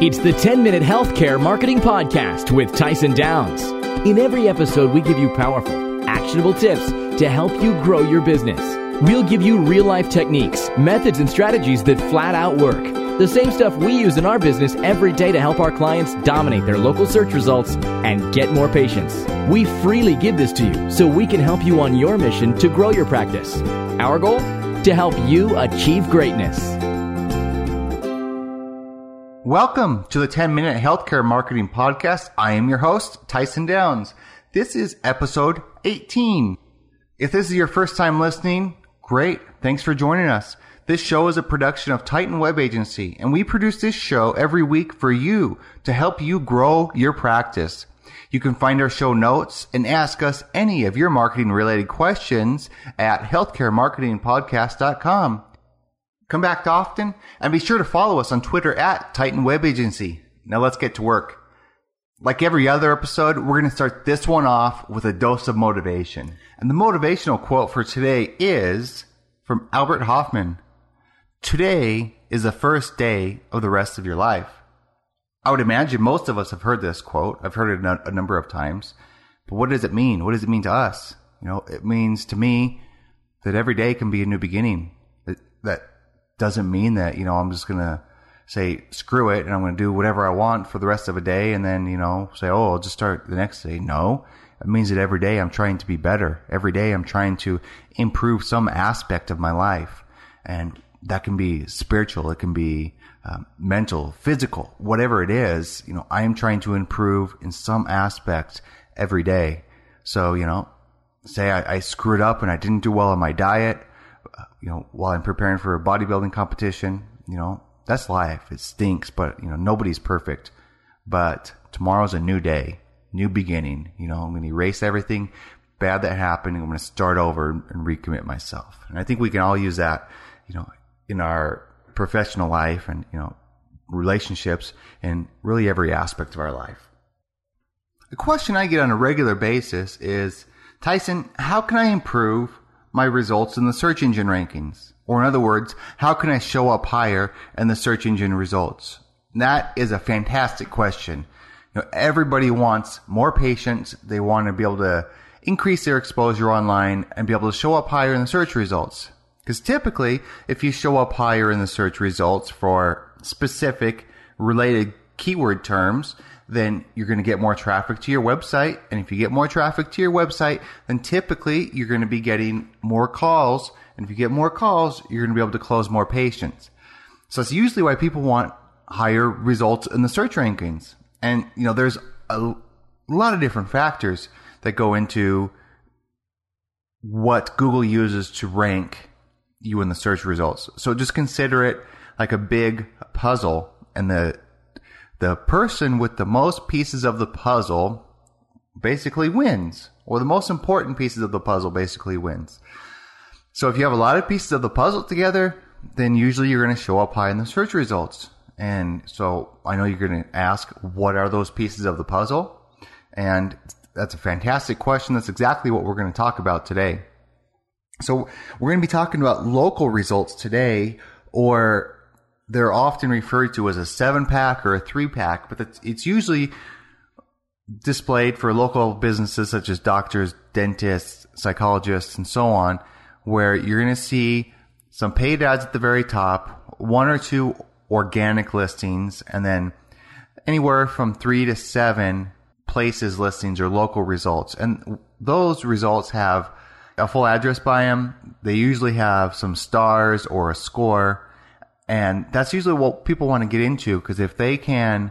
It's the 10 Minute Healthcare Marketing Podcast with Tyson Downs. In every episode, we give you powerful, actionable tips to help you grow your business. We'll give you real life techniques, methods, and strategies that flat out work. The same stuff we use in our business every day to help our clients dominate their local search results and get more patients. We freely give this to you so we can help you on your mission to grow your practice. Our goal? To help you achieve greatness. Welcome to the 10 Minute Healthcare Marketing Podcast. I am your host, Tyson Downs. This is episode 18. If this is your first time listening, great. Thanks for joining us. This show is a production of Titan Web Agency, and we produce this show every week for you to help you grow your practice. You can find our show notes and ask us any of your marketing related questions at healthcaremarketingpodcast.com. Come back often and be sure to follow us on Twitter at Titan Web Agency. Now let's get to work. Like every other episode, we're going to start this one off with a dose of motivation. And the motivational quote for today is from Albert Hofmann. Today is the first day of the rest of your life. I would imagine most of us have heard this quote. I've heard it a number of times. But what does it mean? What does it mean to us? You know, it means to me that every day can be a new beginning. That, that doesn't mean that, you know, I'm just going to say, screw it, and I'm going to do whatever I want for the rest of a day, and then, you know, say, oh, I'll just start the next day. No. It means that every day I'm trying to be better. Every day I'm trying to improve some aspect of my life. And that can be spiritual, it can be um, mental, physical, whatever it is, you know, I am trying to improve in some aspect every day. So, you know, say I, I screwed up and I didn't do well on my diet you know, while I'm preparing for a bodybuilding competition, you know, that's life. It stinks, but you know, nobody's perfect. But tomorrow's a new day, new beginning. You know, I'm going to erase everything bad that happened I'm going to start over and recommit myself. And I think we can all use that, you know, in our professional life and, you know, relationships and really every aspect of our life. The question I get on a regular basis is, Tyson, how can I improve my results in the search engine rankings? Or in other words, how can I show up higher in the search engine results? That is a fantastic question. You know, everybody wants more patients. They want to be able to increase their exposure online and be able to show up higher in the search results. Because typically, if you show up higher in the search results for specific related keyword terms, then you're going to get more traffic to your website. And if you get more traffic to your website, then typically you're going to be getting more calls. And if you get more calls, you're going to be able to close more patients. So that's usually why people want higher results in the search rankings. And, you know, there's a lot of different factors that go into what Google uses to rank you in the search results. So just consider it like a big puzzle and the the person with the most pieces of the puzzle basically wins, or the most important pieces of the puzzle basically wins. So if you have a lot of pieces of the puzzle together, then usually you're going to show up high in the search results. And so I know you're going to ask, what are those pieces of the puzzle? And that's a fantastic question. That's exactly what we're going to talk about today. So we're going to be talking about local results today or they're often referred to as a seven pack or a three pack, but it's, it's usually displayed for local businesses such as doctors, dentists, psychologists, and so on, where you're going to see some paid ads at the very top, one or two organic listings, and then anywhere from three to seven places listings or local results. And those results have a full address by them. They usually have some stars or a score and that's usually what people want to get into because if they can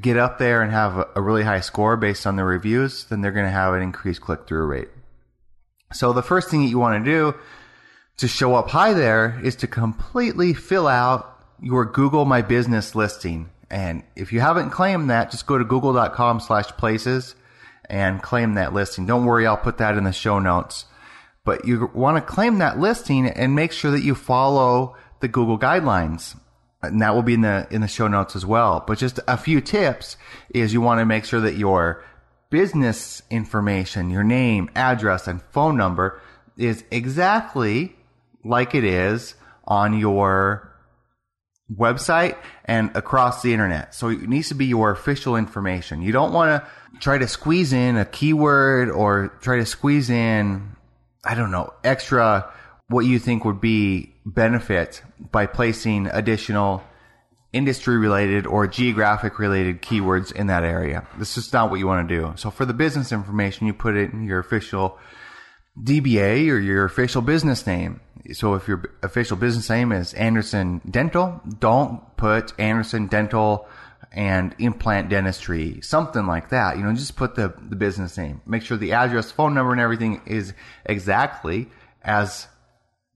get up there and have a, really high score based on the reviews, then they're going to have an increased click through rate. So the first thing that you want to do to show up high there is to completely fill out your Google My Business listing. And if you haven't claimed that, just go to google.com slash places and claim that listing. Don't worry, I'll put that in the show notes. But you want to claim that listing and make sure that you follow the Google guidelines. And that will be in the in the show notes as well. But just a few tips is you want to make sure that your business information, your name, address, and phone number is exactly like it is on your website and across the internet. So it needs to be your official information. You don't want to try to squeeze in a keyword or try to squeeze in, I don't know, extra what you think would be benefit by placing additional industry related or geographic related keywords in that area. This is not what you want to do. So for the business information, you put it in your official DBA or your official business name. So if your official business name is Anderson Dental, don't put Anderson Dental and implant dentistry, something like that. You know, just put the, the business name. Make sure the address, phone number, and everything is exactly as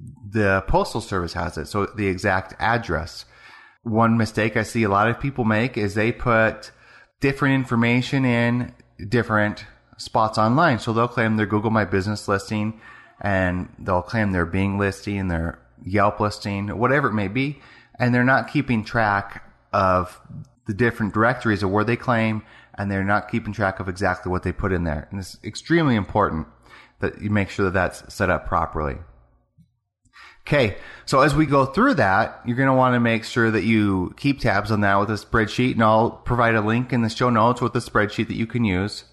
the postal service has it. So the exact address. One mistake I see a lot of people make is they put different information in different spots online. So they'll claim their Google My Business listing and they'll claim their Bing listing, their Yelp listing, whatever it may be. And they're not keeping track of the different directories of where they claim and they're not keeping track of exactly what they put in there. And it's extremely important that you make sure that that's set up properly. Okay, so as we go through that, you're going to want to make sure that you keep tabs on that with a spreadsheet, and I'll provide a link in the show notes with a spreadsheet that you can use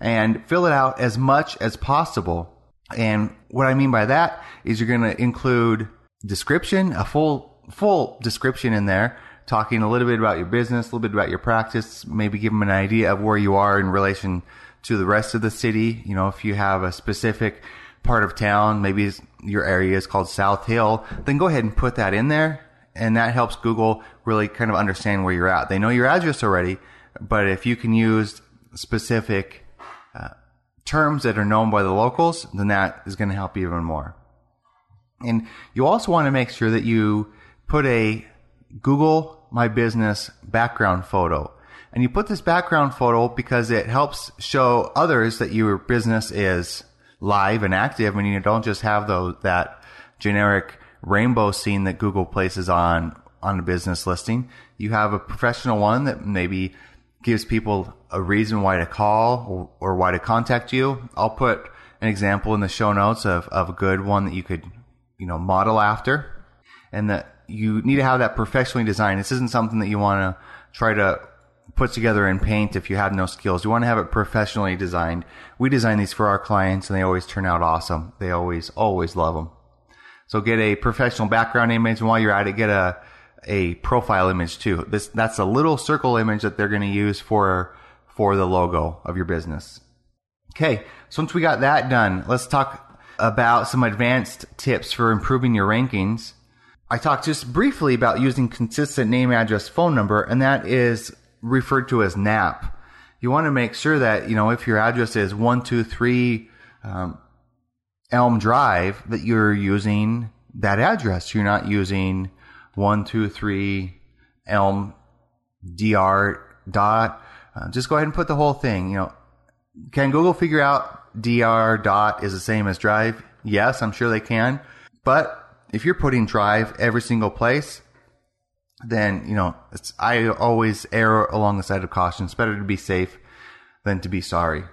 and fill it out as much as possible. And what I mean by that is you're going to include description, a full, full description in there, talking a little bit about your business, a little bit about your practice, maybe give them an idea of where you are in relation to the rest of the city. You know, if you have a specific part of town, maybe your area is called South Hill, then go ahead and put that in there. And that helps Google really kind of understand where you're at. They know your address already, but if you can use specific uh, terms that are known by the locals, then that is going to help you even more. And you also want to make sure that you put a Google My Business background photo. And you put this background photo because it helps show others that your business is live and active and you don't just have those, that generic rainbow scene that Google places on, on a business listing. You have a professional one that maybe gives people a reason why to call or, or, why to contact you. I'll put an example in the show notes of, of a good one that you could, you know, model after and that you need to have that professionally designed. This isn't something that you want to try to put together in paint if you have no skills. You want to have it professionally designed. We design these for our clients and they always turn out awesome. They always, always love them. So get a professional background image and while you're at it, get a, a profile image too. This that's a little circle image that they're going to use for for the logo of your business. Okay, so once we got that done, let's talk about some advanced tips for improving your rankings. I talked just briefly about using consistent name, address, phone number, and that is referred to as NAP. You want to make sure that you know if your address is one two three um, Elm Drive, that you're using that address. You're not using one, two, three, Elm, dr dot. Uh, just go ahead and put the whole thing. You know, can Google figure out dr dot is the same as drive? Yes, I'm sure they can. But if you're putting drive every single place, then you know it's. I always err along the side of caution. It's better to be safe than to be sorry.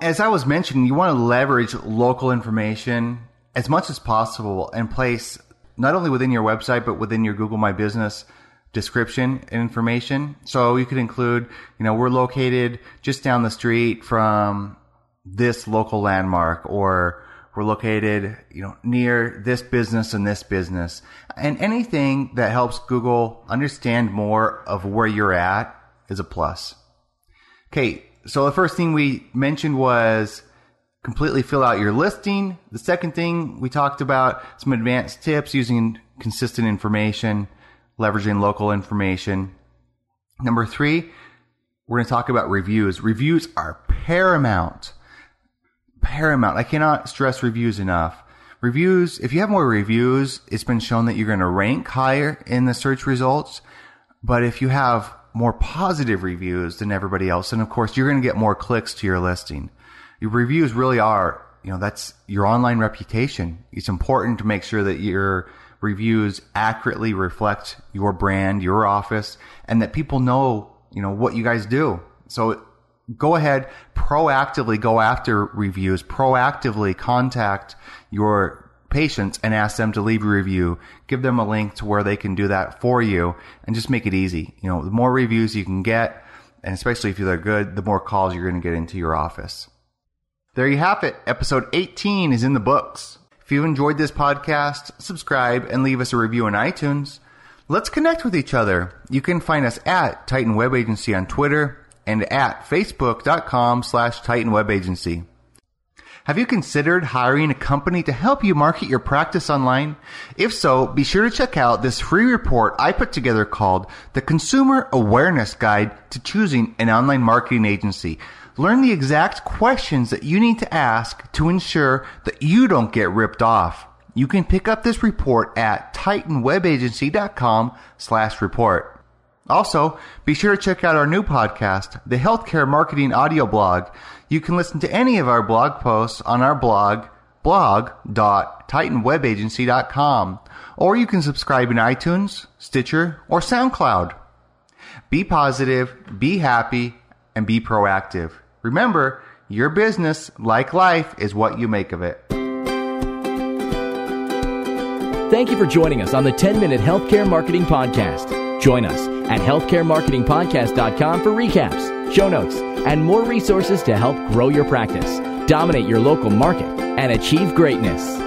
As I was mentioning, you want to leverage local information as much as possible and place not only within your website, but within your Google My Business description and information. So you could include, you know, we're located just down the street from this local landmark or we're located, you know, near this business and this business and anything that helps Google understand more of where you're at is a plus. Okay. So the first thing we mentioned was completely fill out your listing. The second thing we talked about some advanced tips using consistent information, leveraging local information. Number three, we're going to talk about reviews. Reviews are paramount. Paramount. I cannot stress reviews enough. Reviews, if you have more reviews, it's been shown that you're going to rank higher in the search results. But if you have more positive reviews than everybody else, then of course you're going to get more clicks to your listing your reviews really are, you know, that's your online reputation. It's important to make sure that your reviews accurately reflect your brand, your office, and that people know, you know, what you guys do. So go ahead, proactively go after reviews, proactively contact your patients and ask them to leave a review. Give them a link to where they can do that for you and just make it easy. You know, the more reviews you can get, and especially if they're good, the more calls you're going to get into your office. There you have it. Episode 18 is in the books. If you enjoyed this podcast, subscribe and leave us a review on iTunes. Let's connect with each other. You can find us at Titan Web Agency on Twitter and at facebook.com slash Titan Web Agency. Have you considered hiring a company to help you market your practice online? If so, be sure to check out this free report I put together called The Consumer Awareness Guide to Choosing an Online Marketing Agency. Learn the exact questions that you need to ask to ensure that you don't get ripped off. You can pick up this report at titanwebagency.com slash report. Also, be sure to check out our new podcast, the Healthcare Marketing Audio Blog. You can listen to any of our blog posts on our blog, blog.titanwebagency.com, or you can subscribe in iTunes, Stitcher, or SoundCloud. Be positive, be happy, and be proactive. Remember, your business, like life, is what you make of it. Thank you for joining us on the 10 Minute Healthcare Marketing Podcast. Join us at healthcaremarketingpodcast.com for recaps, show notes, and more resources to help grow your practice, dominate your local market, and achieve greatness.